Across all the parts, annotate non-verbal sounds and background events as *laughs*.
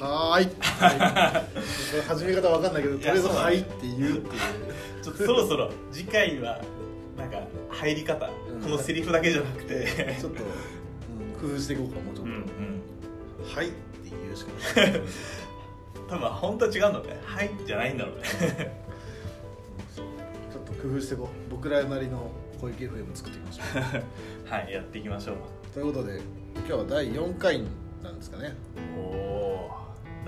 はーい始め方わかんないけどとりあえず「いやそうだね。はい」って言うっていう。ちょっとそろそろ次回はなんか入り方、うん。このセリフだけじゃなくて。ちょっと、うん、工夫していこうかもうちょっと、うんうん。はい」って言うしかない。多分本当は違うんだろうね。はいじゃないんだろうね。ちょっと工夫していこう。僕らなりの小池 FM 作っていきましょう。*laughs* はいやっていきましょう。ということで今日は第4回なんですかね、おお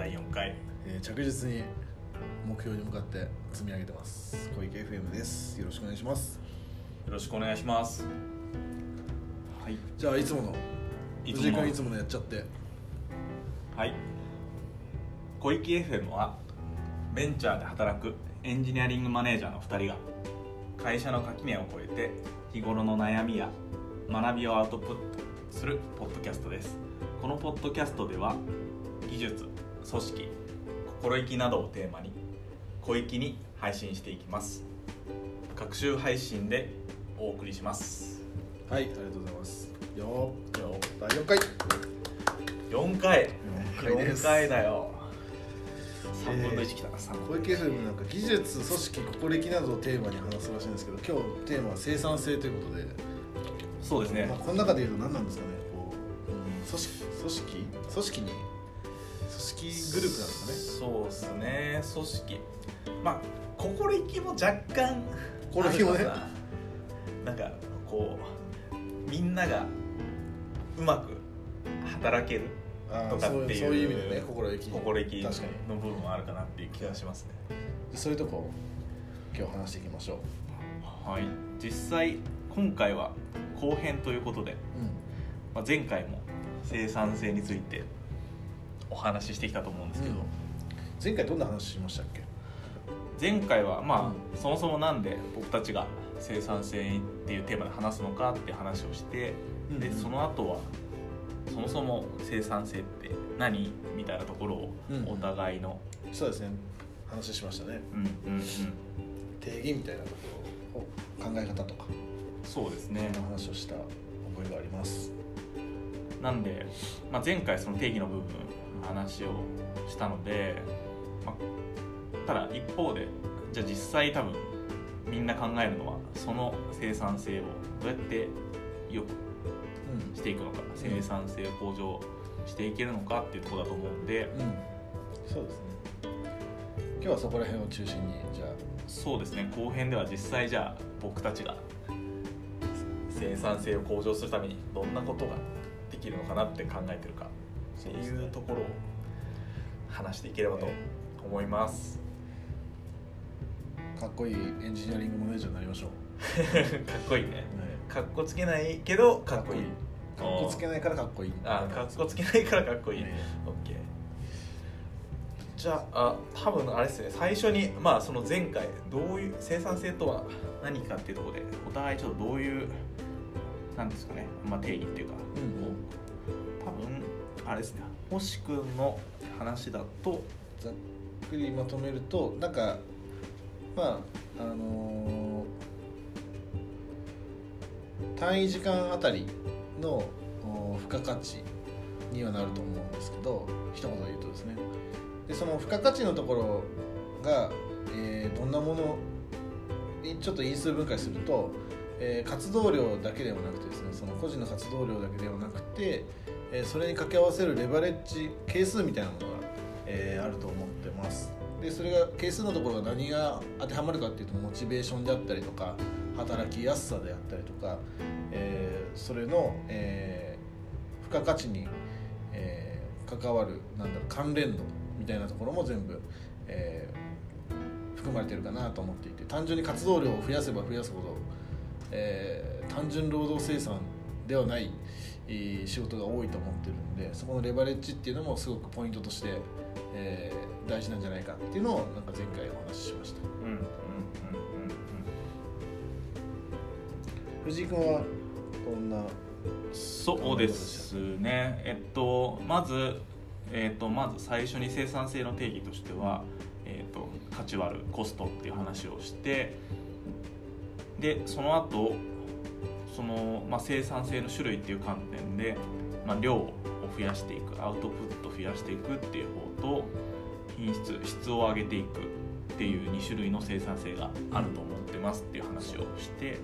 第4回えー着実に目標に向かって積み上げてます。小池 FM です。よろしくお願いします。よろしくお願いします。はい。じゃあいつものい藤井君いつものやっちゃって。はい。小池 FM はベンチャーで働くエンジニアリングマネージャーの2人が会社の垣根を越えて日頃の悩みや学びをアウトプットするポッドキャストです。このポッドキャストでは技術組織心意気などをテーマに小粋に配信していきます。各週配信でお送りします。はいありがとうございます。よーよー。第4回。4回。4回です。4回だよ。3分の1きたな3小池 FM なんか技術組織心意気などをテーマに話すらしいんですけど今日テーマは生産性ということで、そうですね。まあ、この中でいうと何なんですかねこう、うん、組織組織組織に組織グループなんですかね。そうですね。組織。まあ心意気も若干心意気もね。ななんかこうみんながうまく働けるあとかっていうーそういう意味でね心意気。心意気の部分はあるかなっていう気がしますね。でそういうとこを今日話していきましょう、はい。実際今回は後編ということで、まあ、前回も生産性についてお話ししてきたと思うんですけど、うん。前回どんな話しましたっけ？前回はまあ、うん。そもそもなんで僕たちが生産性っていうテーマで話すのかって話をして、でうんその後はそもそも生産性って何？みたいなところをうん。お互いの、そうですね。話しましたね。うんうんうん。定義みたいなところを考え方とか。そうですね。そんな話をした覚えがあります。なんで、まあ、前回その定義の部分話をしたので、まあ、ただ一方でじゃあ実際多分みんな考えるのはその生産性をどうやってよくうん。していくのか生産性を向上していけるのかっていうところだと思うんでうん。そうですね。今日はそこら辺を中心にじゃあ。そうですね。後編では実際じゃあ僕たちが生産性を向上するためにどんなことができるのかなって考えてるかっていうところを話していければと思います。かっこいいエンジニアリングマネージャーになりましょう、*laughs* かっこいいね。ねかっこつけないけどかっこいい。かっこつけないからかっこいいあかっこつけないからかっこいい。ねオッケー。じゃああ多分あれですね最初にまあその前回どういう生産性とは何かっていうところでお互いちょっとどういうなんですかね、まあ、定義っていうか、うんあれですね。星君の話だとざっくりまとめるとなんかまああのー単位時間あたりの付加価値にはなると思うんですけど一言で言うとですね。でその付加価値のところが、えーどんなものにちょっと因数分解すると、えー活動量だけではなくてですねその個人の活動量だけではなくて、えそれに掛け合わせるレバレッジ係数みたいなものが、えーあると思ってます。でそれが係数のところが何が当てはまるかっていうとモチベーションであったりとか働きやすさであったりとか、えーそれの、えー付加価値に、えー関わるなんだろう関連度みたいなところも全部、え含まれてるかなと思っていて単純に活動量を増やせば増やすほど、えー単純労働生産ではない、仕事が多いと思ってるんでそこのレバレッジっていうのもすごくポイントとして、えー大事なんじゃないかっていうのをなんか前回お話ししました。うんうんうんうん藤井君はどんなそうですね。えっとまずえっとまず最初に生産性の定義としてはえっと価値割るコストっていう話をしてでその後その、まあ、生産性の種類っていう観点で、まあ、量を増やしていくアウトプット増やしていくっていう方と品質質を上げていくっていう2種類の生産性があると思ってますっていう話をして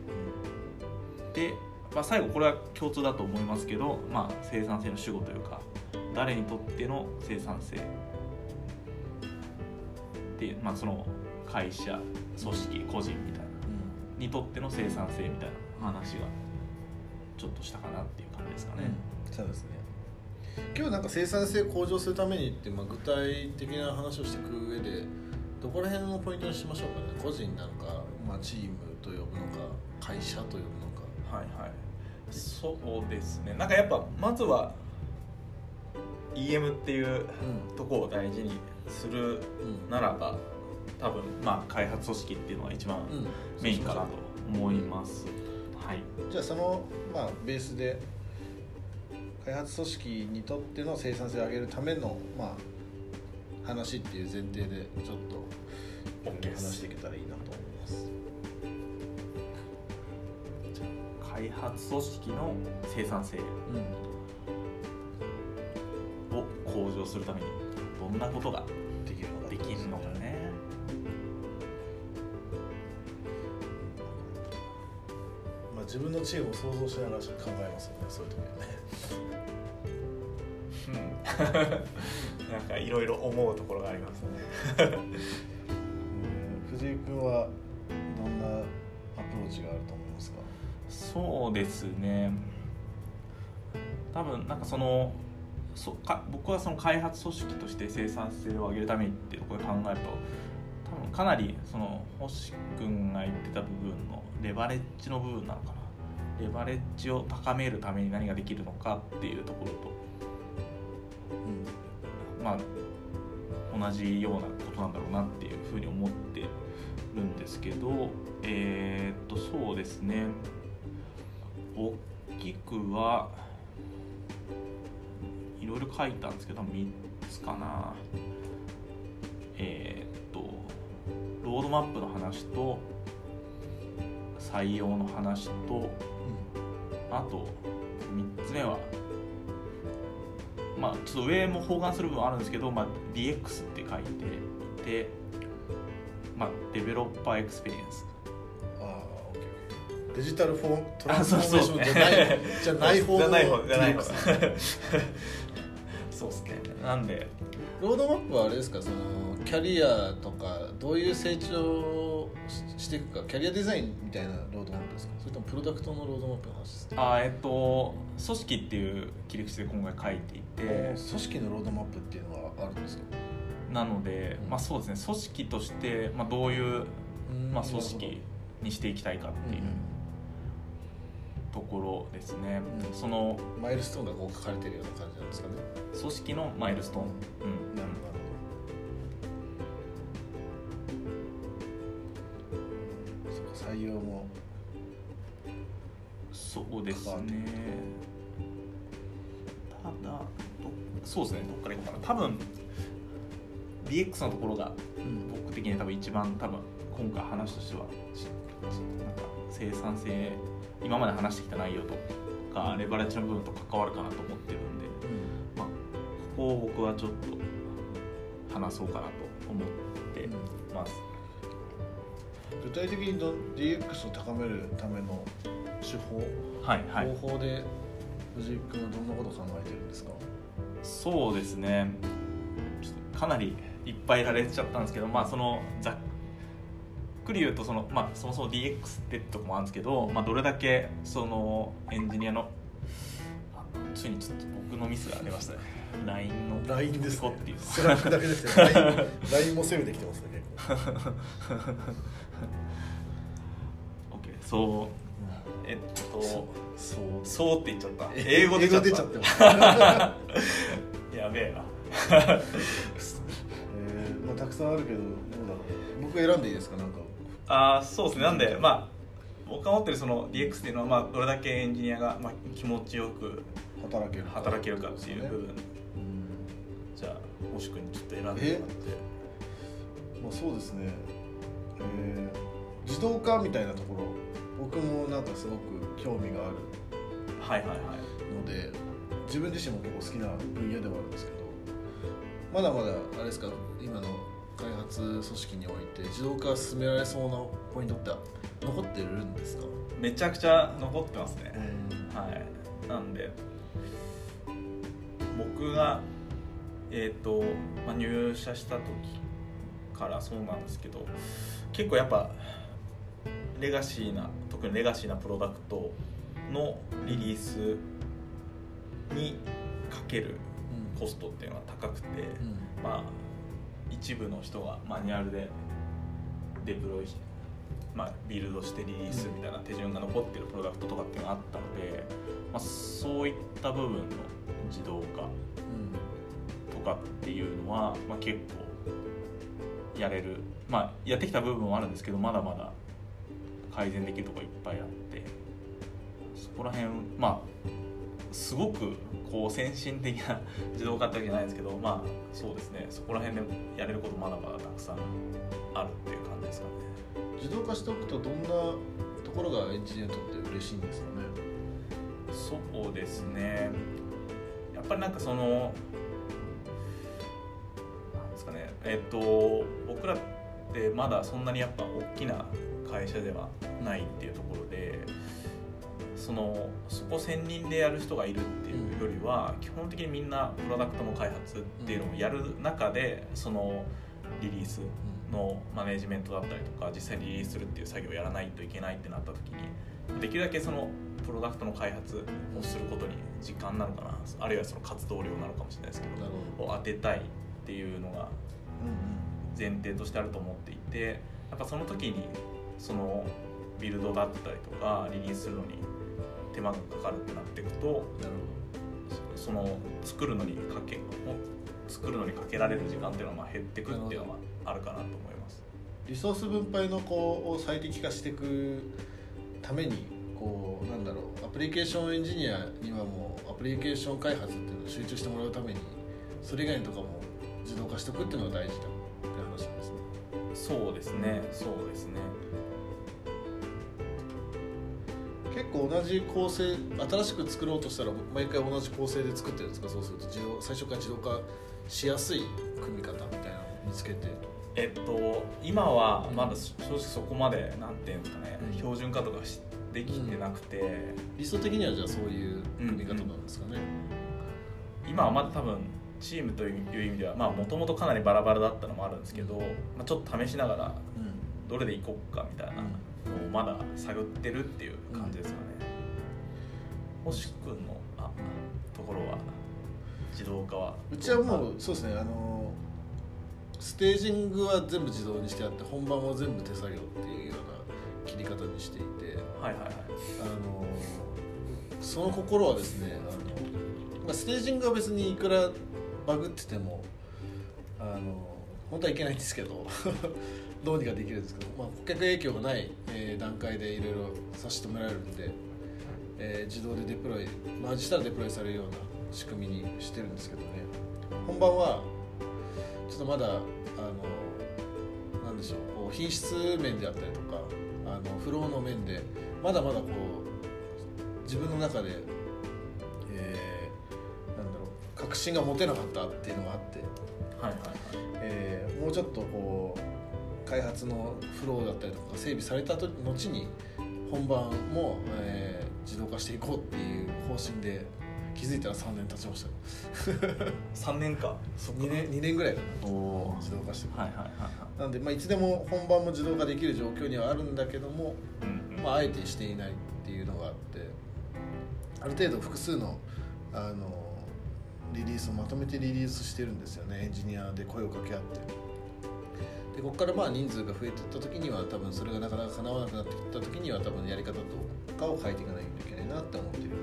で、まあ、最後これは共通だと思いますけど、まあ、生産性の主語というか誰にとっての生産性で、まあ、その会社組織個人みたいなにとっての生産性みたいな話がちょっとしたかなっていう感じですかね。そうですね。今日なんか生産性向上するためにって、まあ、具体的な話をしていく上でどこら辺のポイントにしましょうかね。個人なのか、まあ、チームと呼ぶのか会社と呼ぶのか。はいはい。そうですね。なんかやっぱまずは EM っていうとこを大事にするうん。ならば多分まあ開発組織っていうのが一番うん。メインかなと思います、はい。じゃあその、まあ、ベースで開発組織にとっての生産性を上げるための、まあ、話っていう前提でちょっと OK 話していけたらいいなと思います。開発組織の生産性を向上するためにどんなことが自分のチームを想像しながら考えますよねそういう時はね。うん。*laughs* なんかいろいろ思うところがありますね。*laughs* 藤井君はどんなアプローチがあると思いますか？そうですね。多分なんかそのそか僕はその開発組織として生産性を上げるためにっていうところで考えると多分かなりその星君が言ってた部分のレバレッジの部分なのかなレバレッジを高めるために何ができるのかっていうところとまあ同じようなことなんだろうなっていうふうに思ってるんですけどえーっとそうですね。大きくはいろいろ書いたんですけど3つかな。えーっとロードマップの話と採用の話とあと3つ目はまあちょっと上も包含する部分はあるんですけど、まあ、DX って書いていてまあ Developer Experience。ああオッケーデジタルフォートランあスフォーメーションじゃないじゃない方のじゃない方じゃない方。DX *laughs* そうですね。なんで。ロードマップはあれですかそのキャリアとかどういう成長をししていくかキャリアデザインみたいなロードマップですか？それともプロダクトのロードマップの話ですか？あえっと組織っていう切り口で今回書いていて。組織のロードマップっていうのはあるんですか？なので、まあ、そうですね。組織として、まあ、どういう、まあ、組織にしていきたいかっていうところですね、うん。そのマイルストーンがこう書かれてるような感じなんですかね。組織のマイルストーン、うん。なるほどそうか採用も。そうですね。ただどそうですね。どっからいこうかな。多分 DX のところが僕的には多分一番多分今回話としてはしなんか生産性今まで話してきた内容とかレバレッジの部分と関わるかなと思ってるんで、まあ、ここを僕はちょっと話そうかなと思ってます、具体的にど DX を高めるための手法、はいはい。方法で藤井君はどんなことを考えてるんですか？そうですね。かなりいっぱいやられちゃったんですけどまあそのざっくり言うとその、まあ、そもそも DX ってとこもあるんですけど、まあ、どれだけそのエンジニアのあついにちょっと僕のミスが出ましたね。LINE の LINE ですね。っていうスラックだけですけど LINE, も攻めてきてますね結構 *laughs* そう。えっとそう。そうって言っちゃった。英語出ちゃった。*laughs* やべえな。*laughs* えーまあ、たくさんあるけどどうだろう。僕選んでいいですか？なんか。あーそうですね。なんでまあ僕が持ってるその DX っていうのは、まあ、どれだけエンジニアが、まあ、気持ちよく働ける働けるかっていう部分、うん。じゃあ星君にちょっと選んでもらって。まあ、そうですね、えー自動化みたいなところ僕もなんかすごく興味があるはいはいはい。ので自分自身も結構好きな分野ではあるんですけどまだまだあれですか今の開発組織において自動化進められそうなポイントって残ってるんですか、めちゃくちゃ残ってますね、はい。なんで僕がえっ、と、まあ、入社した時からそうなんですけど結構やっぱレガシーな特にレガシーなプロダクトのリリースにかけるコストっていうのは高くて、うん。まあ一部の人がマニュアルでデプロイしまあ、ビルドしてリリースみたいな手順が残ってるプロダクトとかっていうのがあったので、まあ、そういった部分の自動化とかっていうのは、まあ、結構やれる。まあやってきた部分もあるんですけどまだまだ改善できるところいっぱいあってそこら辺まあすごくこう先進的な *laughs* 自動化ってわけじゃないですけどまあそうですね。そこら辺でやれることまだまだたくさんあるっていう感じですかね。自動化しておくとどんなところがエンジニアにとって嬉しいんですかね？そうですね。やっぱりなんかそのなんですかね。えっ、と僕らってまだそんなにやっぱ大きな会社ではないっていうところでそのそこ専任でやる人がいるっていうよりは、基本的にみんなプロダクトの開発っていうのをやる中でそのリリースのマネジメントだったりとか実際にリリースするっていう作業をやらないといけないってなった時にできるだけそのプロダクトの開発をすることに時間なのかなあるいはその活動量なのかもしれないですけどを当てたいっていうのがうん前提としてあると思っていてやっぱその時にそのビルドだったりとかリリースするのに手間がかかるってなっていくとその作るのにかけ作るのにかけられる時間っていうのはまあ減ってくっていうのはあるかなと思います。リソース分配のこうを最適化していくためにこうなんだろうアプリケーションエンジニアにはもうアプリケーション開発っていうのを集中してもらうためにそれ以外のとかも自動化しておくっていうのが大事だそうですね、そうですね。結構同じ構成新しく作ろうとしたら毎回同じ構成で作ってるんですか？そうすると自動最初から自動化しやすい組み方みたいなのを見つけて。えっと今はまだ正直そこまでなんていうんですかね、うん。標準化とかしできてなくて、理想的にはじゃあそういう組み方なんですかね、今はまだ多分チームという意味ではまあもともとかなりバラバラだったのもあるんですけど、まあ、ちょっと試しながらうんどれでいこうかみたいなのをまだ探ってるっていう感じですかね。星くんのあところは自動化は？うちはもうそうですねあのステージングは全部自動にしてあって本番は全部手作業っていうような切り方にしていてはいはいはい。あのその心はですねあの、まあ、ステージングは別にいくらバグっててもあの本当はいけないんですけど *laughs* どうにかできるんですけど、まあ、顧客影響がない、えー段階でいろいろ差し止められるんで、えー自動でデプロイマージしたらデプロイされるような仕組みにしてるんですけどね。本番はちょっとまだあのなんでしょうこう品質面であったりとかあのフローの面でまだまだこう自分の中で、確信が持てなかったっていうのがあって、はいはいはいえーもうちょっとこう開発のフローだったりとか整備されたと後に本番も、えー自動化していこうっていう方針で気づいたら3年経ちました3 *laughs* 年か。そっか。2年 ,2 年ぐらいかな。自動化してはいはいはいはい。なんで、まあ、いつでも本番も自動化できる状況にはあるんだけども、うんうん。まあ、あえてしていないっていうのがあってある程度複数のあのリリースをまとめてリリースしてるんですよね。エンジニアで声を掛け合って。でここからまあ人数が増えていった時には多分それがなかなか叶わなくなってきた時には多分やり方とかを変えていかないといけないなって思っている。と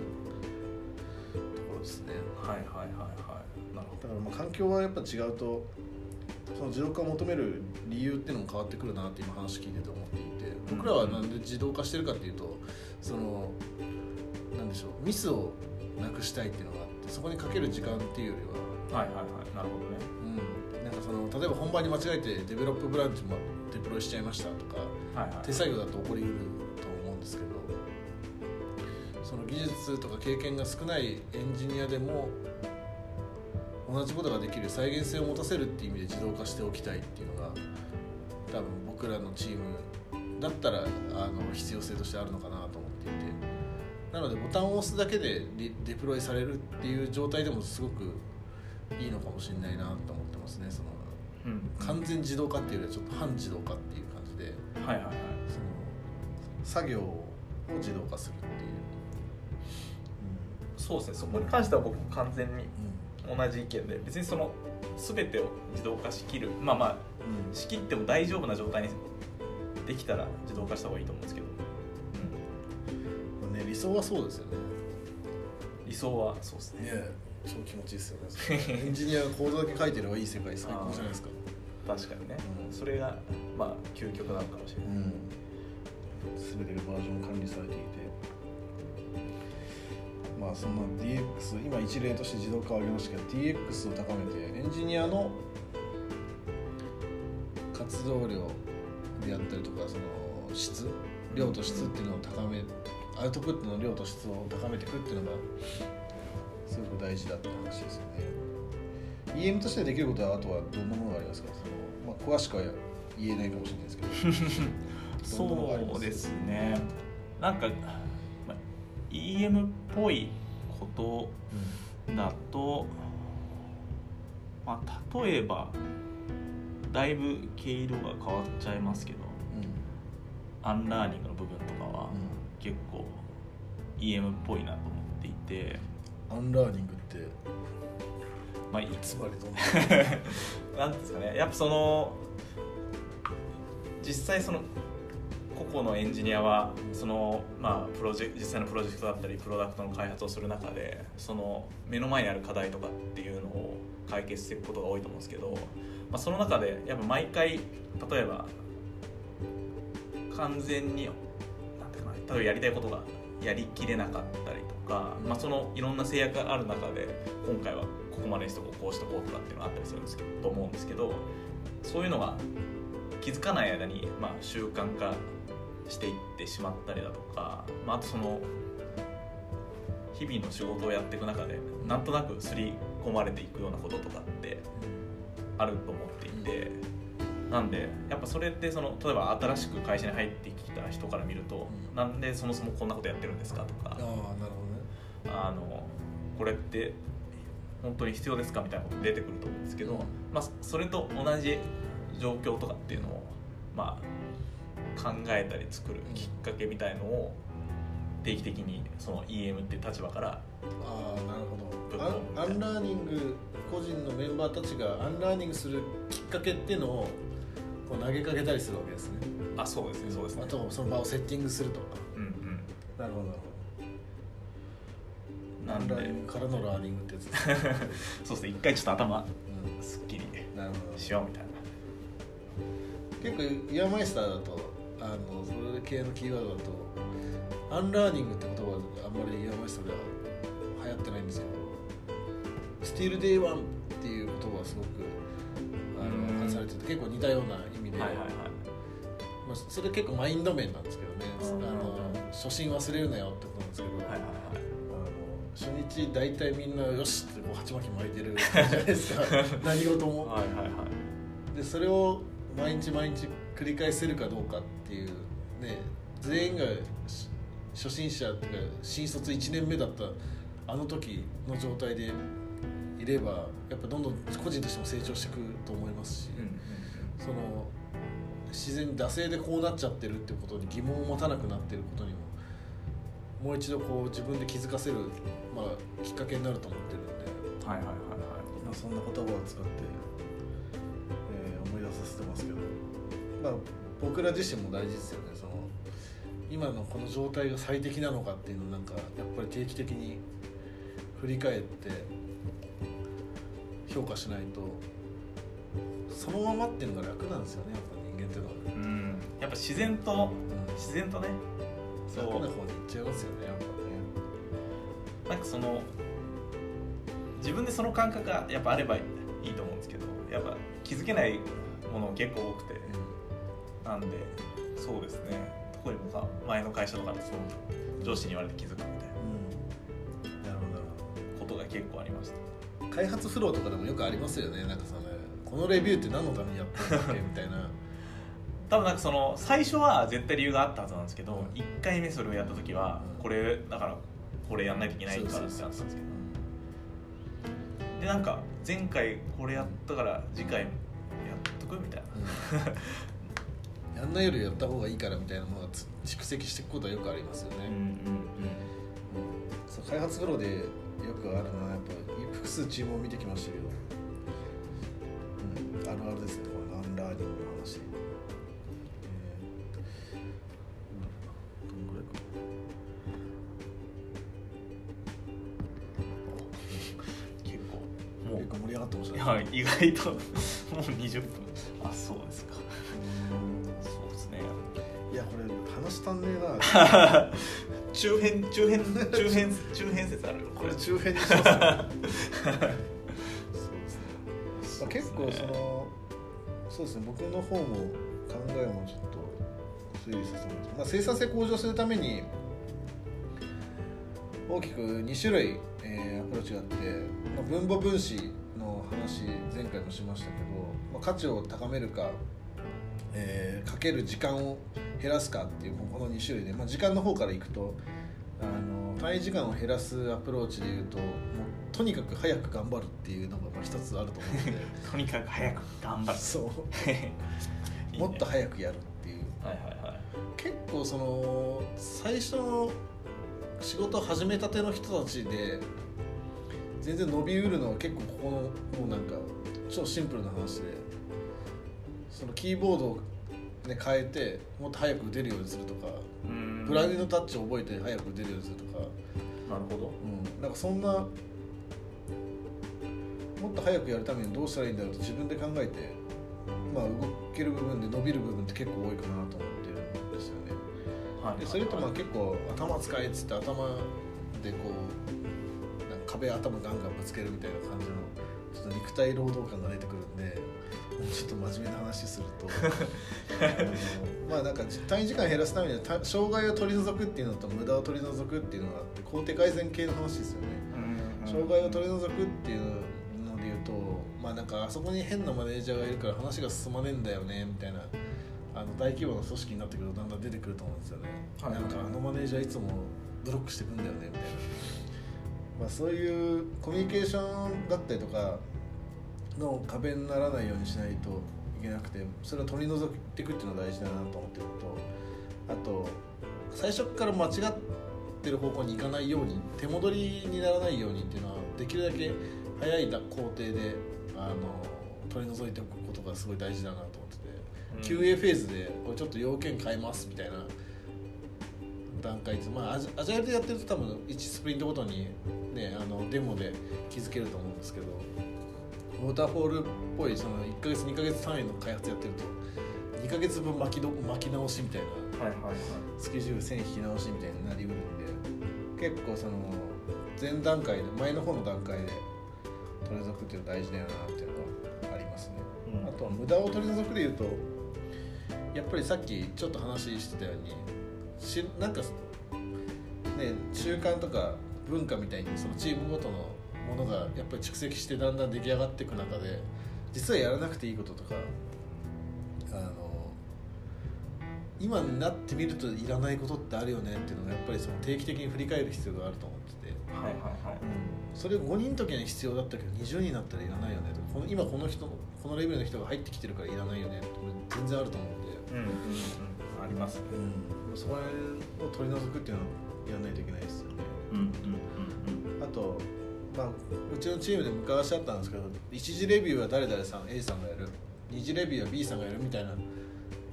ころですね。はいはいはいはい。なるほだからまあ環境はやっぱ違うとその自動化を求める理由っていうのも変わってくるなって今話聞いてて思っていて。僕らはなんで自動化してるかっていうとそのなんでしょうミスをなくしたいっていうのがあってそこにかける時間っていうよりは。どはいはいはい。なるほどね。うん、なんかその例えば本番に間違えてデベロップブランチもデプロイしちゃいましたとかはいはい。手作業だと起こりうると思うんですけどその技術とか経験が少ないエンジニアでも同じことができる再現性を持たせるっていう意味で自動化しておきたいっていうのが多分僕らのチームだったらあの必要性としてあるのかなと思っていてなのでボタンを押すだけでリデプロイされるっていう状態でもすごくいいのかもしれないなと思ってますね。そのうん。完全自動化っていうよりはちょっと半自動化っていう感じではいはいはい。その作業を自動化するっていう、そうですね。そこに関しては僕も完全にうん。同じ意見で別にその全てを自動化しきる。まあまあうん。仕切っても大丈夫な状態にできたら自動化した方がいいと思うんですけど、まあね、理想はそうですよね。理想は。そうですね。ね超気持ちいいですよね。*laughs* エンジニアがコードだけ書いてればいい世界最高じゃないですか。確かにね、うん。それがまあ究極なのかもしれない、うん。全てがバージョン管理されていて。まあそんな DX 今一例として自動化を挙げましたけど DX を高めてエンジニアの活動量であったりとかその質量と質っていうのを高めアウトプットの量と質を高めていくっていうのがすごく大事だって話ですよね。EM としてできることはあとはどんなものがありますか？その、まあ、詳しくは言えないかもしれないですけど。*laughs* そうですね。なんか、まあ、EM っぽいことだと、まあ、例えばだいぶ毛色が変わっちゃいますけどアンラーニングの部分とかは結構 EM っぽいなと思っていて、アンラーニングって。まあ、いつまりどんななんですかね。やっぱその実際その個々のエンジニアはその、まあ、プロジェ実際のプロジェクトだったりプロダクトの開発をする中でその目の前にある課題とかっていうのを解決していくことが多いと思うんですけど、まあ、その中でやっぱ毎回例えば完全に例えばやりたいことがやりきれなかったりとか、まあ、そのいろんな制約がある中で今回はここまでにしとこうこうしとこうとかっていうのがあったりするんですけどと思うんですけどそういうのが気づかない間に、まあ、習慣化していってしまったりだとか、まあ、あとその日々の仕事をやっていく中でなんとなく刷り込まれていくようなこととかってあると思っていて、なんでやっぱそれってその例えば新しく会社に入ってきた人から見ると、うん。なんでそもそもこんなことやってるんですかとかああなるほどね。あのこれって本当に必要ですかみたいなこと出てくると思うんですけど、うん。まあ、それと同じ状況とかっていうのを、まあ、考えたり作るきっかけみたいのを定期的にその EM っていう立場からああなるほど。アンラーニング個人のメンバーたちがアンラーニングするきっかけっていうのをこう投げかけたりするわけですね。あそうですねそうですね。あとその場をセッティングするとか。うんうん。なるほどなるほど。なんかアンラーニングってやつ *laughs* そうですね一回ちょっと頭うすっきりしようみたいな。結構イヤーマイスターだとあのそれ系のキーワードだとアンラーニングって言葉はあんまりイヤーマイスターでは流行ってないんですけど Still Day One っていう言葉はすごくあうんの話されてて結構似たような意味で、はいはいはい。まあ、それ結構マインド面なんですけどね。うんあの初心忘れるなよってことなんですけど、はいはいはい。あの初日大体みんなよしってこう鉢巻き巻いてるじゃないですか。*laughs* 何事も。はいはいはい。でそれを毎日毎日繰り返せるかどうかっていうね全員がし初心者っていうか新卒1年目だったあの時の状態でいればやっぱどんどん個人としても成長していくと思いますし、うんうんその自然に惰性でこうなっちゃってるってことに疑問を持たなくなってることにももう一度こう自分で気づかせる、まあ、きっかけになると思ってるんで。うんはいはいはいはい。まあ、そんな言葉を使って、えー思い出させてますけど、まあ、僕ら自身も大事ですよね。その今のこの状態が最適なのかっていうのをなんかやっぱり定期的に振り返って評価しないとそのままっていうのが楽なんですよねやっぱ人間っていうのは、うん。やっぱ自然とうん。自然とね。そう。楽な方に行っちゃいますよねやっぱね。なんかその自分でその感覚がやっぱあればいいと思うんですけどやっぱ気づけないもの結構多くて。なんでそうですね。特に僕は前の会社とかでその上司に言われて気づくみたいな。が結構ありました開発フローとかでもよくありますよね。なんかそのこのレビューって何のためにやったんだっけみたいな。*laughs* 多分なんかその最初は絶対理由があったはずなんですけど、うん。1回目それをやった時はうん。これだからこれやんないといけないからってなってたんですけど。でなんか前回これやったから次回やっとくみたいな。うん。*laughs* やんないよりやった方がいいからみたいなものがつ蓄積していくことはよくありますよね、うんうん。うん。そう開発フローでよくあるのはやっぱ複数チームを見てきましたけど、うん、あるあるですねこのアンラーニングの話、えーうんどんぐらいか結構もう結構盛り上がってましたいや意外ともう20分。あそうですか。うんそうですね。いやこれ話足んねえな。*laughs* 中編中編中編中編説あるこれ。中編にします *laughs* まあ、結構そのそうですね。僕の方も考えもちょっと整理させてもらって、まあ、生産性向上するために大きく2種類、えーアプローチがあって、まあ、分母分子の話前回もしましたけど、まあ、価値を高めるか、えーかける時間を減らすかっていうこの2種類で、まあ、時間の方からいくとあの単位時間を減らすアプローチでいうともうとにかく早く頑張るっていうのがまあ一つあると思うので。*laughs* とにかく早く頑張る。そう。*laughs* いいね。もっと早くやるっていう。はいはいはい。結構その最初の仕事を始めたての人たちで全然伸びうるのは結構ここのもうなんか超シンプルな話でそのキーボードを、ね、変えてもっと早く打てるようにするとか。うんブランディのタッチを覚えて早く打てるようにするとか、なるほど。うん、なんかそんなもっと早くやるためにどうしたらいいんだろうと自分で考えて、まあ、動ける部分で伸びる部分って結構多いかなと思ってるんですよね。はい。でそれとまあ結構頭使えっつって頭でこうなんか壁頭ガンガンぶつけるみたいな感じのちょっと肉体労働感が出てくるんでちょっと真面目な話すると。あ *laughs* のまあなんか単位時間減らすためにはた障害を取り除くっていうのと無駄を取り除くっていうのがあって工程改善系の話ですよね。障害を取り除くっていうので言うとまあなんかあそこに変なマネージャーがいるから話が進まねえんだよねみたいなあの大規模な組織になってくるとだんだん出てくると思うんですよね、はい。なんかあのマネージャーいつもブロックしてくんだよねみたいな、まあ、そういうコミュニケーションだったりとかの壁にならないようにしないといけなくてそれを取り除いていくっていうのが大事だなと思ってるのとあと最初から間違ってる方向に行かないように手戻りにならないようにっていうのはできるだけ早い工程であの取り除いておくことがすごい大事だなと思ってて、QA フェーズでこれちょっと要件変えますみたいな段階で、まあ、アジャイルでやってると多分1スプリントごとに、ね、あのデモで気づけると思うんですけどウォーターフォールっぽいその1ヶ月2ヶ月単位の開発やってると2ヶ月分巻きど巻き直しみたいなはいはいはい。スケジュール線引き直しみたいになりうるんで結構その前段階で前の方の段階で取り除くっていうの大事だよなっていうのがありますね、うん。あとは無駄を取り除くでいうとやっぱりさっきちょっと話してたようにしなんかね習慣とか文化みたいにそのチームごとのものがやっぱり蓄積してだんだん出来上がっていく中で実はやらなくていいこととかあの今になってみるといらないことってあるよねっていうのがやっぱりその定期的に振り返る必要があると思ってて、はいはいはい。それ5人の時に必要だったけど20人になったらいらないよねとかこの今この人このレベルの人が入ってきてるからいらないよねって全然あると思うんで、うんうんうん。ありますね。そこを取り除くっていうのはやらないといけないですよね。うんうんうん。あと、まあ、うちのチームで昔あったんですけど一次レビューは誰々さん A さんがやる。二次レビューは B さんがやるみたいな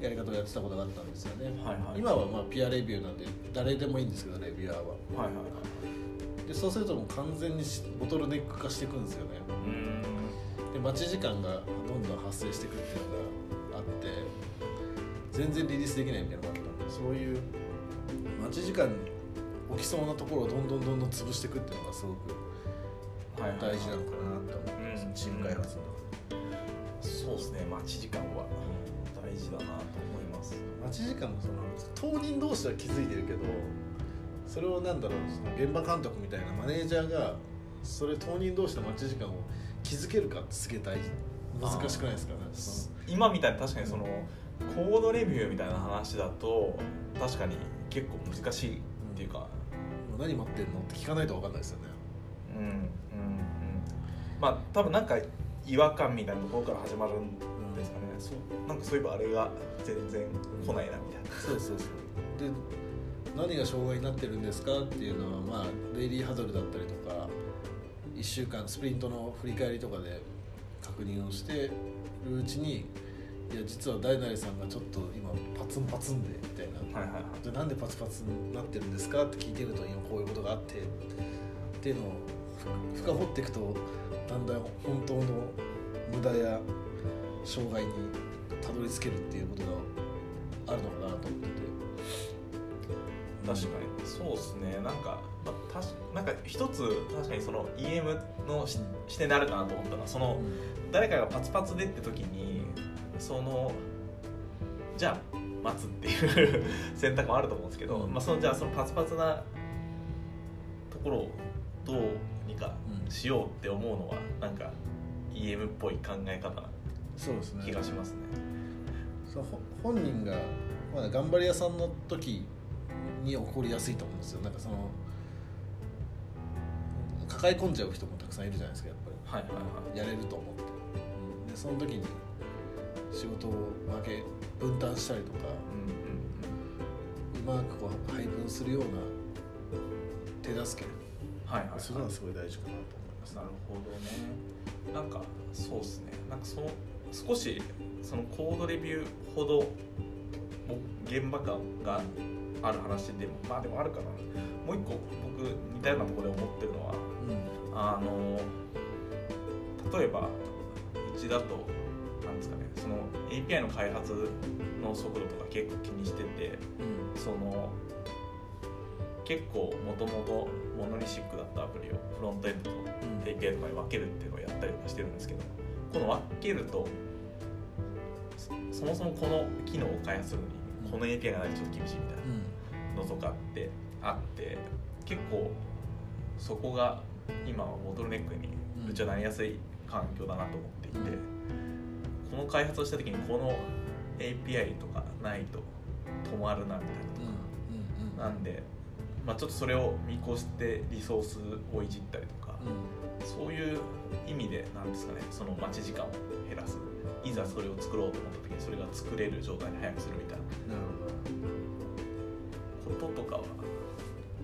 やり方をやってたことがあったんですよね、はいはい。今はまあピアレビューなんで誰でもいいんですけどレビュアーは。うんはいはいはい。でそうするともう完全にしボトルネック化していくんですよね。うん。で待ち時間がどんどん発生していくっていうのがあって全然リリースできないみたいなのがあったんでそういう。待ち時間起きそうなところをどんどんどんどん潰していくっていうのがすごくはいはいはい。大事なのかなと思いチーム開発の。そうですね待ち時間は。大事だなと思います。待ち時間のその当人同士は気づいてるけどそれをなんだろうその現場監督みたいなマネージャーがそれ当人同士の待ち時間を気づけるかってすげえ大事。難しくないですかね？そ今みたいに確かにそのコードレビューみたいな話だと確かに結構難しいっていうか、の何待ってんのって聞かないと分かんないですよね。うんうんうんまあ多分なんか違和感みたいなところから始まるんですかね、そうなんかそういえばあれが全然来ないなみたいな、そうそうそう。で何が障害になってるんですかっていうのはまあデイリーハドルだったりとか1週間スプリントの振り返りとかで確認をしてるうちにいや実は大成さんがちょっと今パツンパツンでみたいな。はいはいはい。でなんでパツパツになってるんですかって聞いてると今こういうことがあってっていうのをふ深掘っていくとだんだん本当の無駄や障害にたどり着けるっていうことがあるのかなと思ってて。確かに。そうですね。なんか、まあ、たしなんか一つ確かにその EM のし視点であるかなと思ったのはその誰かがパツパツでって時にそのじゃあ待つっていう *laughs* 選択もあると思うんですけど、うん。まあ、そのじゃあそのパツパツなところをどうにかうん。しようって思うのはなんか EM っぽい考え方なそうですね。気がしますね。そうほ本人がまだ頑張り屋さんの時に起こりやすいと思うんですよ。なんかその抱え込んじゃう人もたくさんいるじゃないですかやっぱり。はいはいはい。やれると思って、うんでその時に仕事を分け分担したりとかうんうんうん。うまくこう配分するような手助けはいはいはい。するのはすごい大事かなと思います、なるほどね。なんかそうですね。なんかその少しそのコードレビューほども現場感がある話でもまあでもあるかな。もう一個僕似たようなところで思ってるのはあの例えばうちだとなんですかねその API の開発の速度とか結構気にしててうん。その結構もともとモノリシックだったアプリをフロントエンドと API とかに分けるっていうのをやったりとかしてるんですけどこの分けるとそそもそもこの機能を開発するのにこの API がないとちょっと厳しいみたいなのとかってあって結構そこが今はボトルネックにうちはなりやすい環境だなと思っていて、この開発をした時にこの API とかないと止まるなみたいなとかなんで、まあ、ちょっとそれを見越してリソースをいじったりとか、そういう意味でなんですかねその待ち時間を減らす。いざそれを作ろうと思った時にそれが作れる状態に早くするみたいな。なるほどこととかは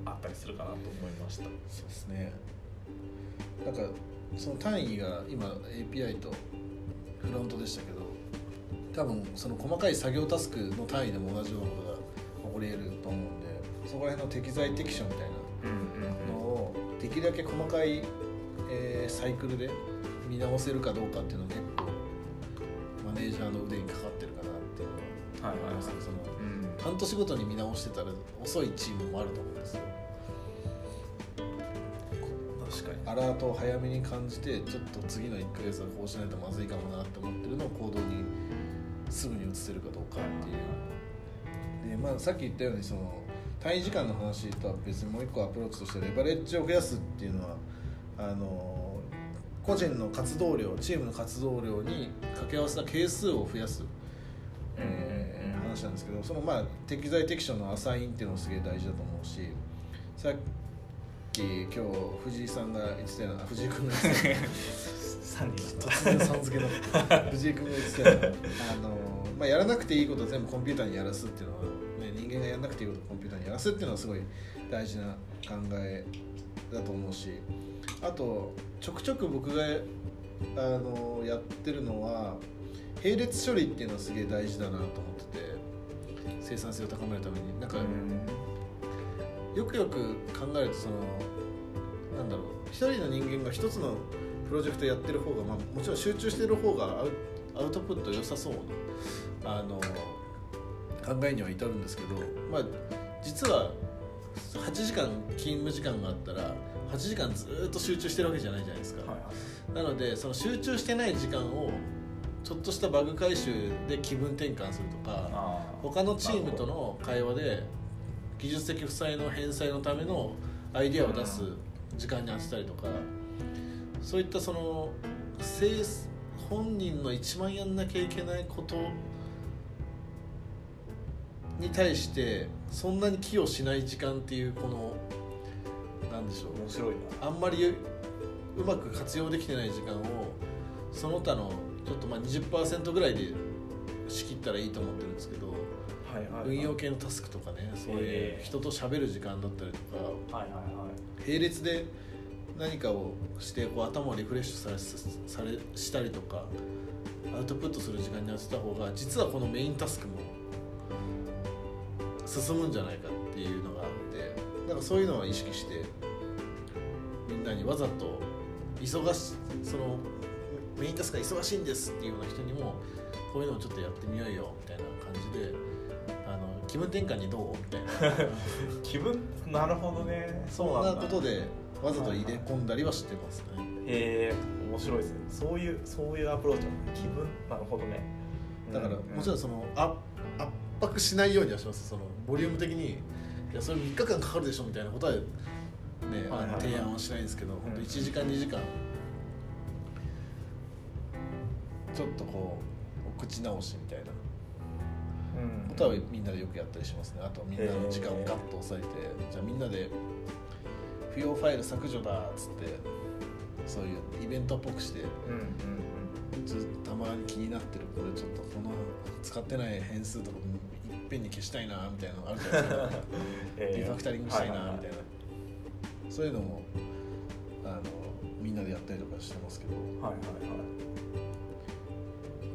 あったりするかなと思いました。そうですね。なんかその単位が今 API とフロントでしたけど多分その細かい作業タスクの単位でも同じようなことが起こり得ると思うんでそこら辺の適材適所みたいうんなのをできるだけ細かい、えーサイクルで見直せるかどうかっていうのは結構マネージャーの腕にかかってるかなっていうのは思いますねそのうん。半年ごとに見直してたら遅いチームもあると思うんですよ。確かに。アラートを早めに感じてちょっと次の1ヶ月はこうしないとまずいかもなって思ってるのを行動にすぐに移せるかどうかっていう。で、まあ、さっき言ったようにその単位時間の話とは別にもう一個アプローチとしてレバレッジを増やすっていうのはあの個人の活動量チームの活動量に掛け合わせた係数を増やす、えー話なんですけどそのまあ適材適所のアサインっていうのもすげえ大事だと思うしさっき今日藤井さんが言ってたような藤井君が言ってたような3人突然さん付けの藤井君が言ってたようなあの、まあ、やらなくていいことを全部コンピューターにやらすっていうのは、間がやらなくていいことをコンピューターにやらすっていうのはすごい大事な考えだと思うしあとちょくちょく僕があのやってるのは並列処理っていうのはすげえ大事だなと思ってて生産性を高めるために。なんか、よくよく考えるとそのなんだろう一人の人間が一つのプロジェクトやってる方が、まあ、もちろん集中してる方がアウアウトプット良さそうなあの考えには至るんですけど、まあ、実は8時間勤務時間があったら8時間ずっと集中してるわけじゃないじゃないですか、はいはい。なのでその集中してない時間をちょっとしたバグ回収で気分転換するとか他のチームとの会話で技術的負債の返済のためのアイデアを出す時間に当てたりとかそういったその本人の一番やんなきゃいけないことに対してそんなに寄与しない時間っていうこのなんでしょう面白いな。あんまりうまく活用できてない時間をその他のちょっとまあ20%ぐらいで仕切ったらいいと思ってるんですけど、はいはいはい、運用系のタスクとかねそういう人と喋る時間だったりとか、はいはいはい、並列で何かをしてこう頭をリフレッシュされされしたりとかアウトプットする時間に当てた方が実はこのメインタスクも進むんじゃないかっていうのがあってだからそういうのは意識してみんなにわざと忙しそのメインタスクが忙しいんですっていうような人にもこういうのをちょっとやってみようよみたいな感じであの気分転換にどう？みたいな。*laughs* 気分？なるほどね。そんなことでわざと入れ込んだりはしてますね。へえ面白いですね。そういうそういうアプローチ気分？なるほどね。だから、もちろんその圧迫しないようにはします。そのボリューム的にいやそれ3日間かかるでしょみたいなことはね、提案はしないんですけど、本当1時間2時間。ちょっとこうお口直しみたいな。ことはみんなでよくやったりしますね。あとみんなの時間をガッと抑えて、じゃあみんなで不要ファイル削除だっつってそういうイベントっぽくして、ずたまに気になってるこれちょっとこの使ってない変数とかいっぺんに消したいなみたいなのあるじゃないですか、*laughs* えー、リファクタリングしたいなみたいな、はいはいはい、そういうのもあのみんなでやったりとかしてますけど、はいはいは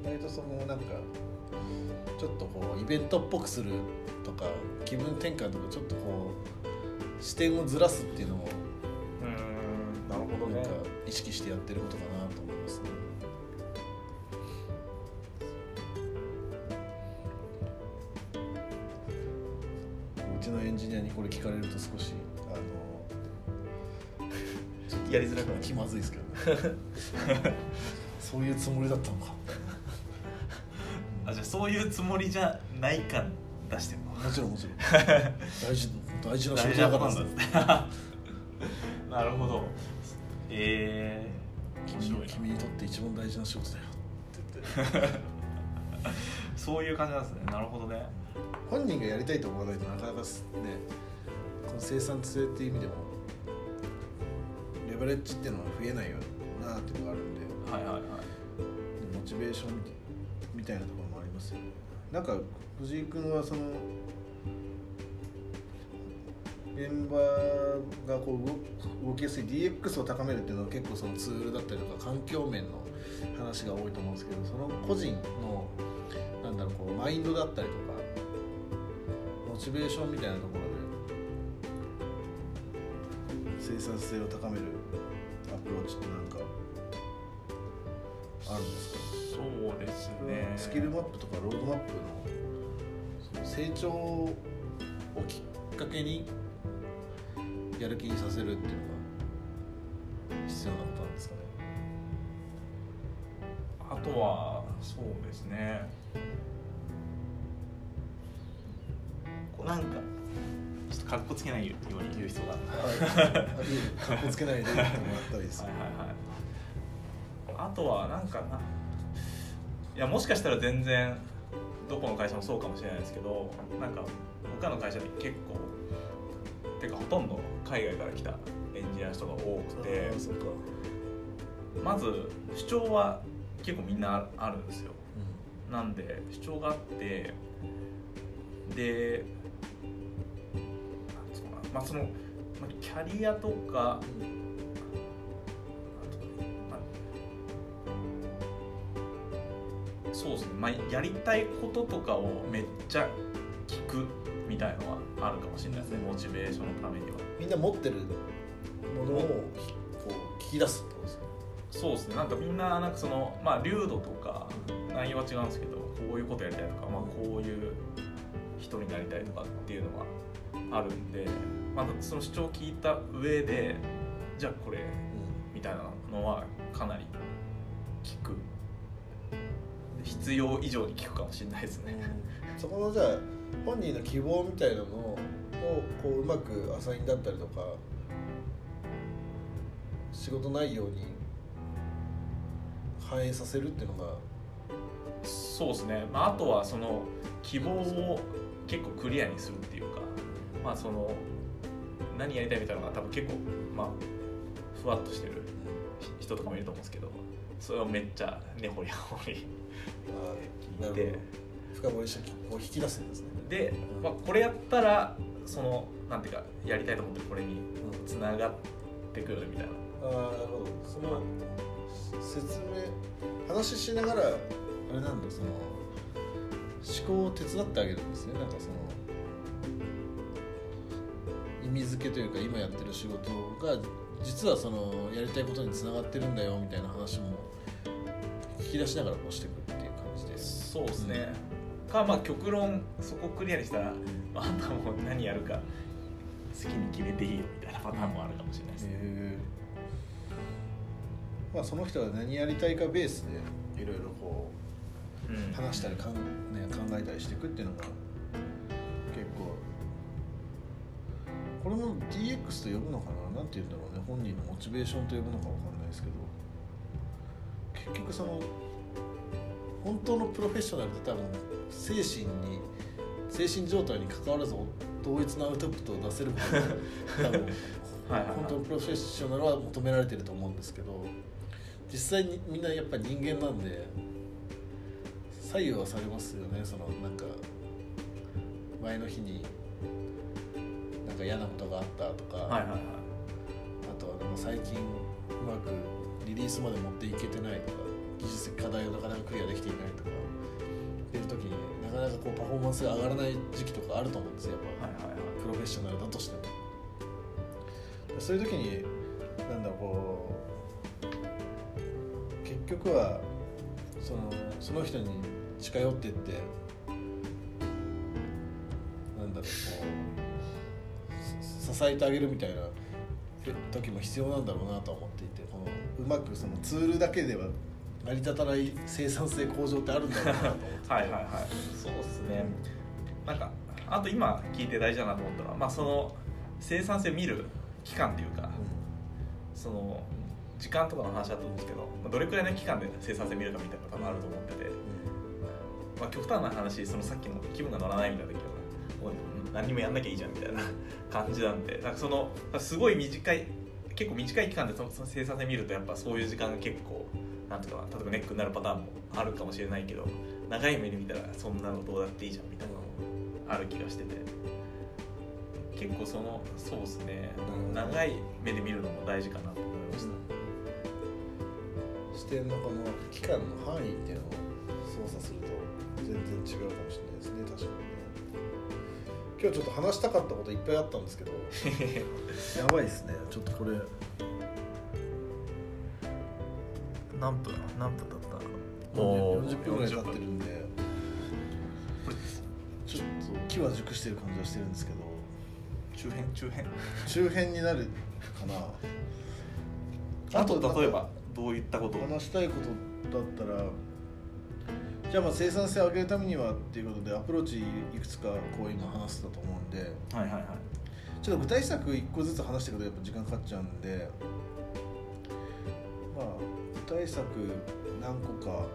い、割とそのなんかちょっとこうイベントっぽくするとか気分転換とかちょっとこう視点をずらすっていうのもうんなるほどね。なんか意識してやってることかなやりづらくな気まずいですけど、ね、*laughs* そういうつもりだったのか。あじゃあそういうつもりじゃないか出してるの？*laughs* もちろんもちろん。大事大事な仕事だから *laughs* なるほど。ええー、君君にとって一番大事な仕事だよって言って。そういう感じなんですね。なるほどね。本人がやりたいと思わないとなかなかね。この生産性っていう意味でもレバレッジっていうのは増えないよなっていうのがあるんではいはいはい。モチベーションみたいなところますよね。なんか藤井君はその現場がこう動きやすい DX を高めるっていうのは結構そのツールだったりとか環境面の話が多いと思うんですけどその個人のなんだろうこうマインドだったりとかモチベーションみたいなところで生産性を高めるアプローチって何かあるんですか？そうですね。スキルマップとかロードマップの成長をきっかけにやる気にさせるっていうのが必要なことなんですかね？あとはそうですねかっこつけないように言う人がかっこつけないで言ってもらったらいいですはいはいはい。あとはなんかな。いやもしかしたら全然どこの会社もそうかもしれないですけどなんか他の会社で結構てかほとんど海外から来たエンジニアの人が多くてまず主張は結構みんなあるんですよ、うん、なんで主張があってでまあそのキャリアとか、そうですね、まあ、やりたいこととかをめっちゃ聞くみたいのはあるかもしれないですね。モチベーションのためには。みんな持ってるものをこう聞き出すってことですかそうですね。なんかみんななんかそのまあ流度とか内容は違うんですけどこういうことやりたいとか、まあ、こういう人になりたいとかっていうのはあるんで、まあ、その主張を聞いた上でじゃあこれみたいなのはかなり聞く。必要以上に聞くかもしれないですね、うん、そこのじゃあ本人の希望みたいなのをこううまくアサインだったりとか仕事内容に反映させるっていうのがそうですね、まあ、あとはその希望を結構クリアにするっていうかまあその何やりたいみたいなのが多分結構まあふわっとしてる人とかもいると思うんですけどそれをめっちゃ根掘り葉掘りあ聞いて。深掘りしてこう引き出すんですね。で、まあ、これやったらそのなんていうかやりたいと思ってるこれにうんつながってくるみたいな。ああなるほど。その説明話しながらあれなんだその思考を手伝ってあげるんですね。なんかその意味付けというか今やってる仕事が実はそのやりたいことにつながってるんだよみたいな話も聞き出しながらこうしていくっていう感じで。そうですね、かまあ極論そこクリアにしたら、まあ、あんたもう何やるか好きに決めていいよみたいなパターンもあるかもしれないですね、へえまあその人が何やりたいかベースでいろいろこううん。話したりかん、ね、考えたりしていくっていうのがこれも DX と呼ぶのかな？なんて言うんだろうね。本人のモチベーションと呼ぶのかわかんないですけど。結局その本当のプロフェッショナルって多分精神に精神状態に関わらず同一のアウトプットを出せることが多分 *laughs* はい。本当のプロフェッショナルは求められてると思うんですけど実際にみんなやっぱ人間なんで左右はされますよね。そのなんか前の日になんか嫌なことがあったとか、はいはいはい。あとはでも最近うまくリリースまで持っていけてないとか技術的課題をなかなかクリアできていないとかっていう時になかなかこうパフォーマンスが上がらない時期とかあると思うんですよやっぱ。はいはいはい。プロフェッショナルだとしても。そういう時になんだろうこう結局はそのその人に近寄っていってえてあげるみたいな時も必要なんだろうなとは思っていてこのうまくそのツールだけでは成り立たない生産性向上ってあるんだろうなと思ってて。はいはいはい。そうですね。なんかあと今聞いて大事だなと思ったのは、まあ、その生産性を見る期間っていうかその時間とかの話だと思うんですけど、まあ、どれくらいの期間で生産性見るかみたいなのが多分あると思ってて、まあ、極端な話そのさっきの気分が乗らないみたいな時は何にもやんなきゃいいじゃんみたいな *laughs* 感じなんでなんかそのすごい短い結構短い期間でその生産性見るとやっぱそういう時間が結構なんていうかな例えばネックになるパターンもあるかもしれないけど長い目で見たらそんなのどうだっていいじゃんみたいなのもある気がしてて結構そのそうですね。うん。長い目で見るのも大事かなと思いました、視点のこの期間の範囲っていうのを操作すると全然違うかもしれないですね確かに。ね今日ちょっと話したかったこといっぱいあったんですけど。*laughs* やばいですね。ちょっとこれ。何分何分だった40分ぐらい経ってるんで。ちょっと気は熟してる感じはしてるんですけど。中編中編。中編になるかな。*laughs* あと例えばどういったことを？話したいことだったらじゃあまあ生産性を上げるためにはっていうことでアプローチいくつかこう今話してたと思うんで。はいはいはい。ちょっと具体策1個ずつ話していくとやっぱ時間かかっちゃうんで。まあ具体策何個か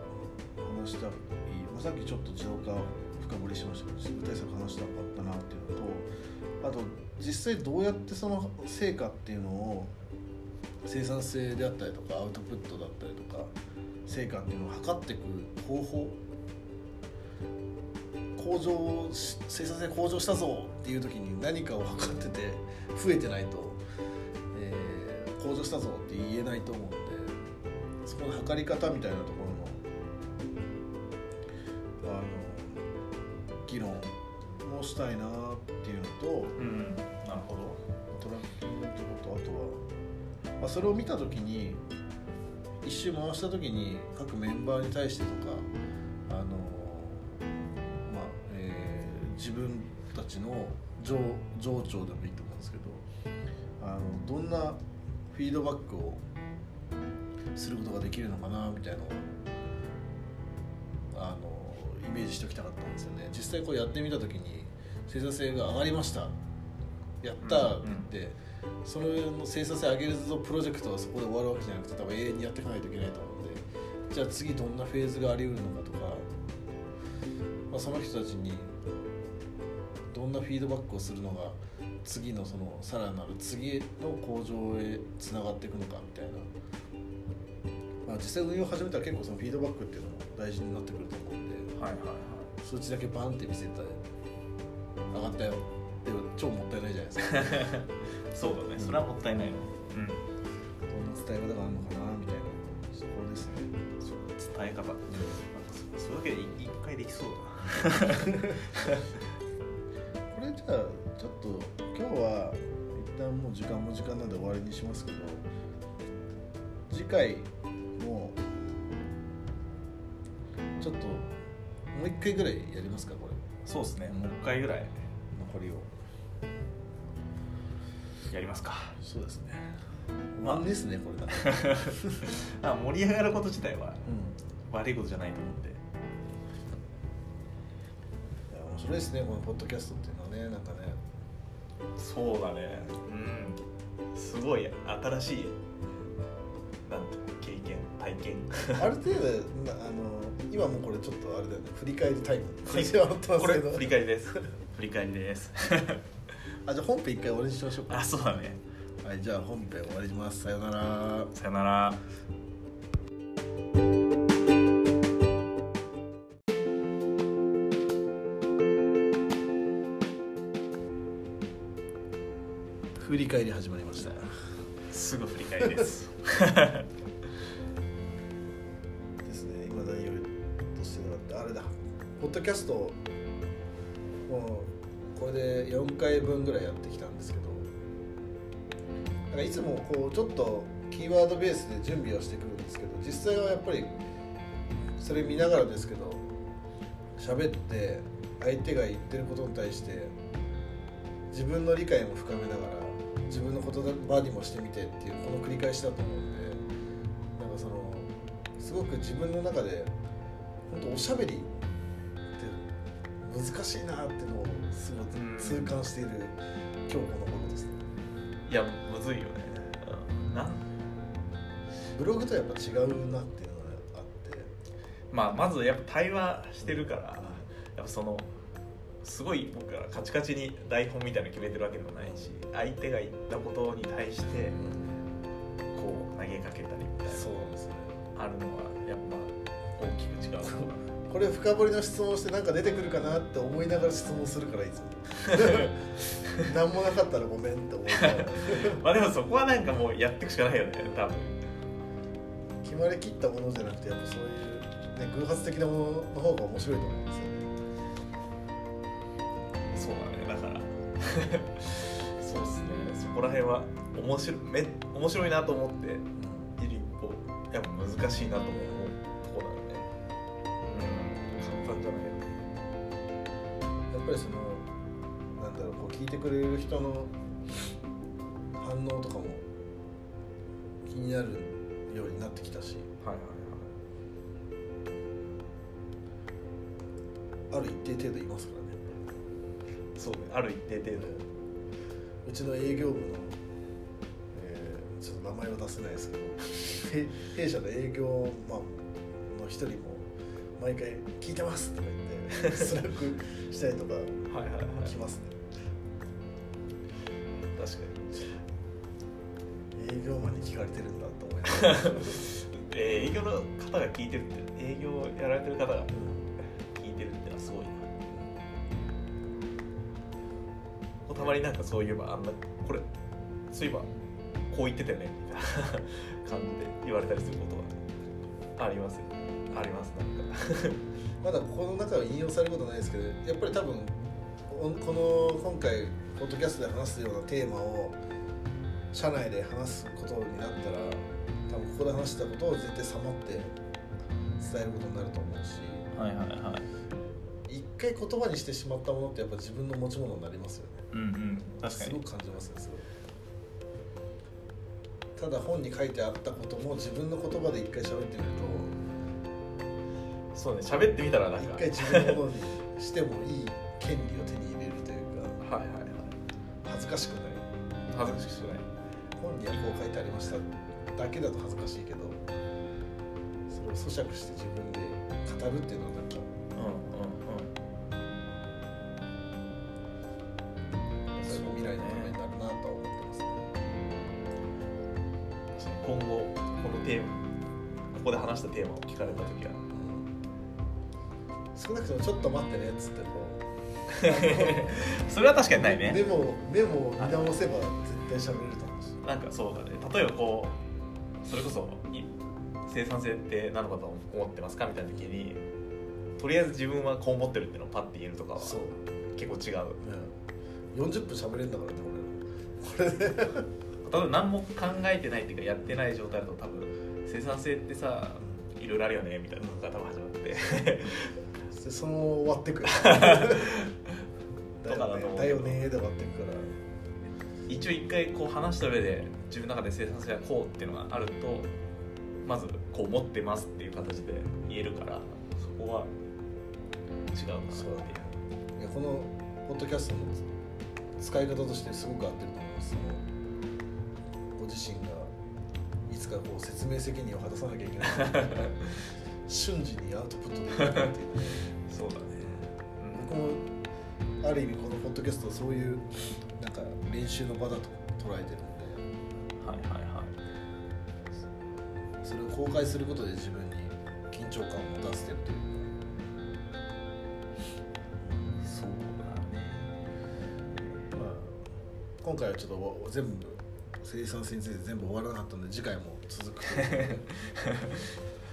話したい、まあ、さっきちょっと自動化深掘りしましたけど具体策話したかったなっていうのとあと実際どうやってその成果っていうのを生産性であったりとかアウトプットだったりとか成果っていうのを測っていく方法向上し生産性向上したぞっていう時に何かを測ってて *laughs* 増えてないと、えー向上したぞって言えないと思うんでそこの測り方みたいなところのあの議論もしたいなっていうのとうんなるほど。トラッキングってことあとは、まあ、それを見た時に一周回した時に各メンバーに対してとかあの、自分たちの上上長でもいいと思うんですけどあのどんなフィードバックをすることができるのかなみたいなのをあのイメージしておきたかったんですよね。実際こうやってみた時に生産性が上がりました。やったって言って、その生産性上げるぞプロジェクトはそこで終わるわけじゃなくて多分永遠にやっていかないといけないと思うんでじゃあ次どんなフェーズがあり得るのかとか、まあ、その人たちにどんなフィードバックをするのが次のそのさらなる次の向上へつながっていくのかみたいな、まあ、実際運用を始めたら結構そのフィードバックっていうのも大事になってくると思うんではいはいはい。数値だけバンって見せたら上がったよ。でも超もったいないじゃないですか。*laughs* そうだね。それはもったいないのうん。どんな伝え方があるのかなみたいな。そこですね。そう伝え方、なん。かそそれだけで一回できそうだこれ *laughs* じゃあちょっと今日は一旦もう時間も時間なんで終わりにしますけど次回もちょっともう一回ぐらいやりますかこれ。そうですね。もう一回ぐらい。残りを。やりますか。そうですね。まあ終わんですねこれだ *laughs* あ盛り上がること自体はうん。悪いことじゃないと思って面白いですねこのポッドキャストっていうのはねなんかね。そうだね。うん。すごい新しいなんて経験体験。*laughs* ある程度なあの今もうこれちょっとあれだよね振り返りタイム。これ振り返りです。振り返りです。あじゃあ本編一回終わりにしましょうか。あそうだね。はいじゃあ本編終わります。さようなら。さよならり返り始まりました。すぐ振り返りです。ですね。今何を言おうとしてたかってあれだ。ポッドキャストもうこれで4回分ぐらいやってきたんですけど。なんかいつもこうちょっとキーワードベースで準備はしてくるんですけど実際はやっぱりそれ見ながらですけど喋って相手が言ってることに対して自分の理解も深めながら自分の言葉にもしてみてっていうこの繰り返しだと思うんでなんかそのすごく自分の中で本当おしゃべりって難しいなっていうのをすごうんい痛感している今日この頃ですね。いやむずいよねうんなんブログとやっぱ違うなっていうのがあって。まあまずやっぱ対話してるからやっぱそのすごい僕らカチカチに台本みたいなの決めてるわけでもないし相手が言ったことに対してこう投げかけたりみたいな。そうなんですね。あるのはやっぱ大きく違う。これ深掘りの質問をしてなんか出てくるかなって思いながら質問するからいつも。*laughs* 何もなかったらごめんって思いながら。*laughs* まあでもそこはなんかもうやっていくしかないよね多分。決まりきったものじゃなくてやっぱそういう、ね、偶発的なものの方が面白いと思うんですよね *laughs* そうですね。そこら辺は面白いめ面白いなと思っている一方やっぱ難しいなとも思うとこだよね。うん。簡単じゃないやっぱりそのなんだろうこう聞いてくれる人の反応とかも気になるようになってきたし。はいはいある一定程度いますからね。はいそうねある一定程度。うちの営業部の、えーちょっと名前は出せないですけどへ *laughs* 弊社の営業マンの一人も毎回「聞いてます」とか言って Slack したりとかはいはいはい。しますね。確かに。営業マンに聞かれてるんだと思いながらえー営業の方が聞いてるって営業やられてる方が聞いてるってのはすごいなたまになんかそういえばあんなこれそういえばこう言ってたよねみたいな感じで言われたりすることがありますよありますなんかまだここの中は引用されることないですけどやっぱり多分ここの今回ポッドキャストで話すようなテーマを社内で話すことになったら多分ここで話したことを絶対さまって伝えることになると思うしはいはいはい。一回言葉にしてしまったものってやっぱ自分の持ち物になりますよねうんうん確かに。すごく感じますねそれ。ただ本に書いてあったことも自分の言葉で一回喋ってみるそうね喋ってみたらなんか。と一回自分のものにしてもいい権利を手に入れるというか。はいはいはい。恥ずかしくない。恥ずかしくない。本にはこう書いてありました。だけだと恥ずかしいけど。それを咀嚼して自分で語るっていうのはかれた時は。うん。少なくともちょっと待ってねっつっても *laughs* それは確かにないね。メモメモを見直せば絶対喋れると思うし。なんかそうだね。例えばこうそれこそい生産性って何のかと思ってますかみたいな時にとりあえず自分はこう思ってるっていうのをパッて言えるとかはそう、結構違う。うん、40分喋れんだからね俺。これで例えば何も考えてないっていうかやってない状態だと多分生産性ってさいろいろあるよねみたいなのが多分始まって。でその終わってくだよねだよねで終わってくから。一応一回こう話した上で自分の中で生産性はこうっていうのがあるとまずこう思ってますっていう形で言えるからそこは違うかなってそういやこのポッドキャストの使い方としてすごく合ってると思います。ご自身つかこう説明責任を果たさなきゃいけない。*laughs* 瞬時にアウトプットできるっていう。そうだね、僕もある意味このポッドキャストはそういうなんか練習の場だと捉えてるんで。はいはいはい。それを公開することで自分に緊張感を持たせてるというそうだね。か、まあ、今回はちょっと全部生産性について全部終わらなかったので次回も続く。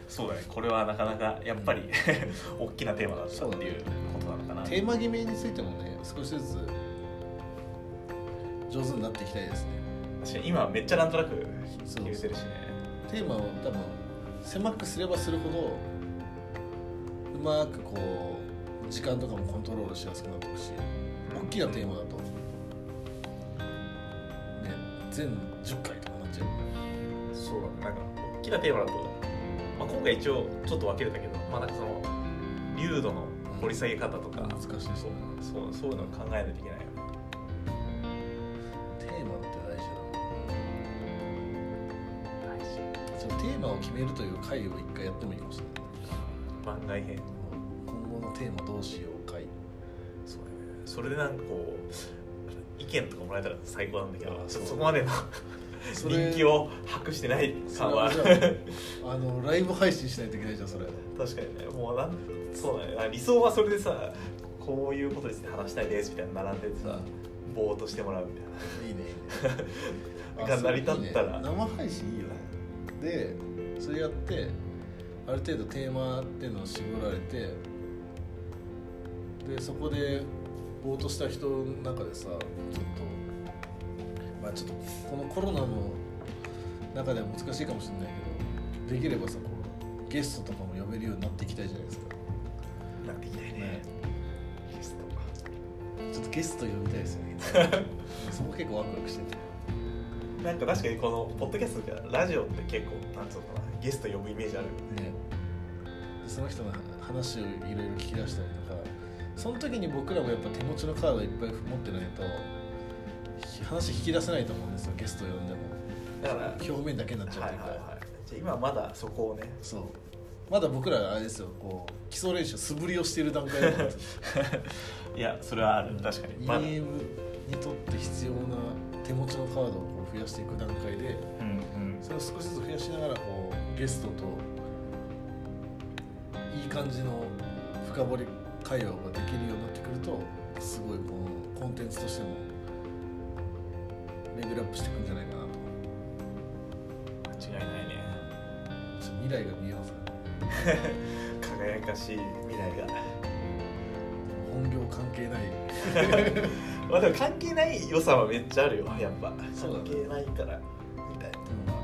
そうだね。これはなかなかやっぱり *laughs* 大きなテーマだったっていうことなのかな。テーマ決めについてもね少しずつ上手になっていきたいですね。確かに今めっちゃなんとなく決めてるしね。テーマを多分狭くすればするほどうまくこう時間とかもコントロールしやすくなっていくし大きなテーマだとね全10回とかなっちゃうそうだ。ねなんか大きなテーマだと、まあ、今回一応ちょっと分けれたけどまあなんかその流度の掘り下げ方とか、難しいですね。そうそういうのを考えないといけないよね。テーマって大事大事。だそのテーマを決めるという回を一回やってもいいかもしれない。番外編。今後のテーマどうしよう回そうだね。それでなんかこう意見とかもらえたら最高なんだけどそう。そこまでの人気を博してない感は。ああのライブ配信しないといけないじゃんそれ。確かにね。もうなんそうだね。あ理想はそれでさこういうことですね話したいですみたいな並んでてさぼーっとしてもらうみたいいいねいいね。*laughs* が成り立ったら。ね。生配信いいよでそれやってある程度テーマっていうのを絞られてでそこでぼーっとした人の中でさちょっとまあちょっとこのコロナの中では難しいかもしれないけどできればさこうゲストとかも呼べるようになっていきたいじゃないですか。ななっていきたいね。ね。ゲスト。ちょっとゲスト呼びたいですよね。*laughs* そこ結構ワクワクしてて。なんか確かにこのポッドキャストじゃラジオって結構なんつうのかなゲスト呼ぶイメージあるね。でその人の話をいろいろ聞き出したりとかその時に僕らもやっぱ手持ちのカードいっぱい持ってないとひ話引き出せないと思うんですよゲスト呼んでも。だから表面だけになっちゃうはいというか、はいはいじゃあ今まだそこをね。そう。まだ僕らあれですよこう基礎練習素振りをしている段階だと思うんですよいやそれはある。確かに。EM にとって必要な手持ちのカードをこう増やしていく段階でうんうん。それを少しずつ増やしながらこうゲストといい感じの深掘り会話ができるようになってくるとすごいこのコンテンツとしてもレベルアップしていくんじゃないかなと。間違いないね。未来が見えますね *laughs* 輝かしい未来が。本業関係ない。*laughs* まあでも関係ない良さはめっちゃあるよやっぱ。ね。関係ないからみたいな。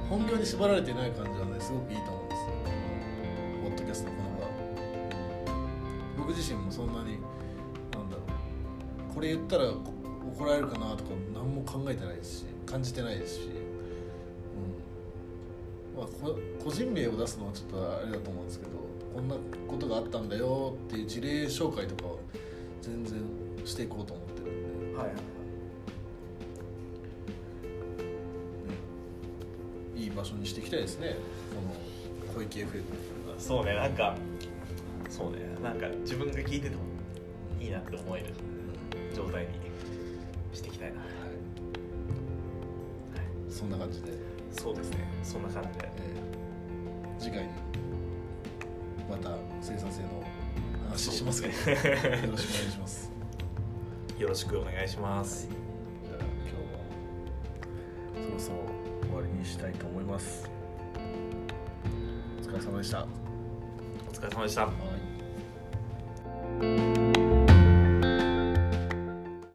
本業に縛られてない感じはねすごくいいと思うんですよ。ポッドキャストのこの場僕自身もそんなになんだろう。これ言ったら考えてないですし感じてないですし、うん。まあ、こ個人名を出すのはちょっとあれだと思うんですけどこんなことがあったんだよっていう事例紹介とかは全然していこうと思ってるんで。はいはいい。場所にしていきたいですね。この小池 FM そうねなんかそうねなんか自分が聞いててもいいなって思える状態にしていきたいな、はい、そんな感じで。そうですね。そんな感じで、えー、次回また生産性の話しますけど、ね、よろしくお願いします。よろしくお願いします、はい、じゃあ今日はそろそろ終わりにしたいと思います。お疲れ様でした。お疲れ様でした、はい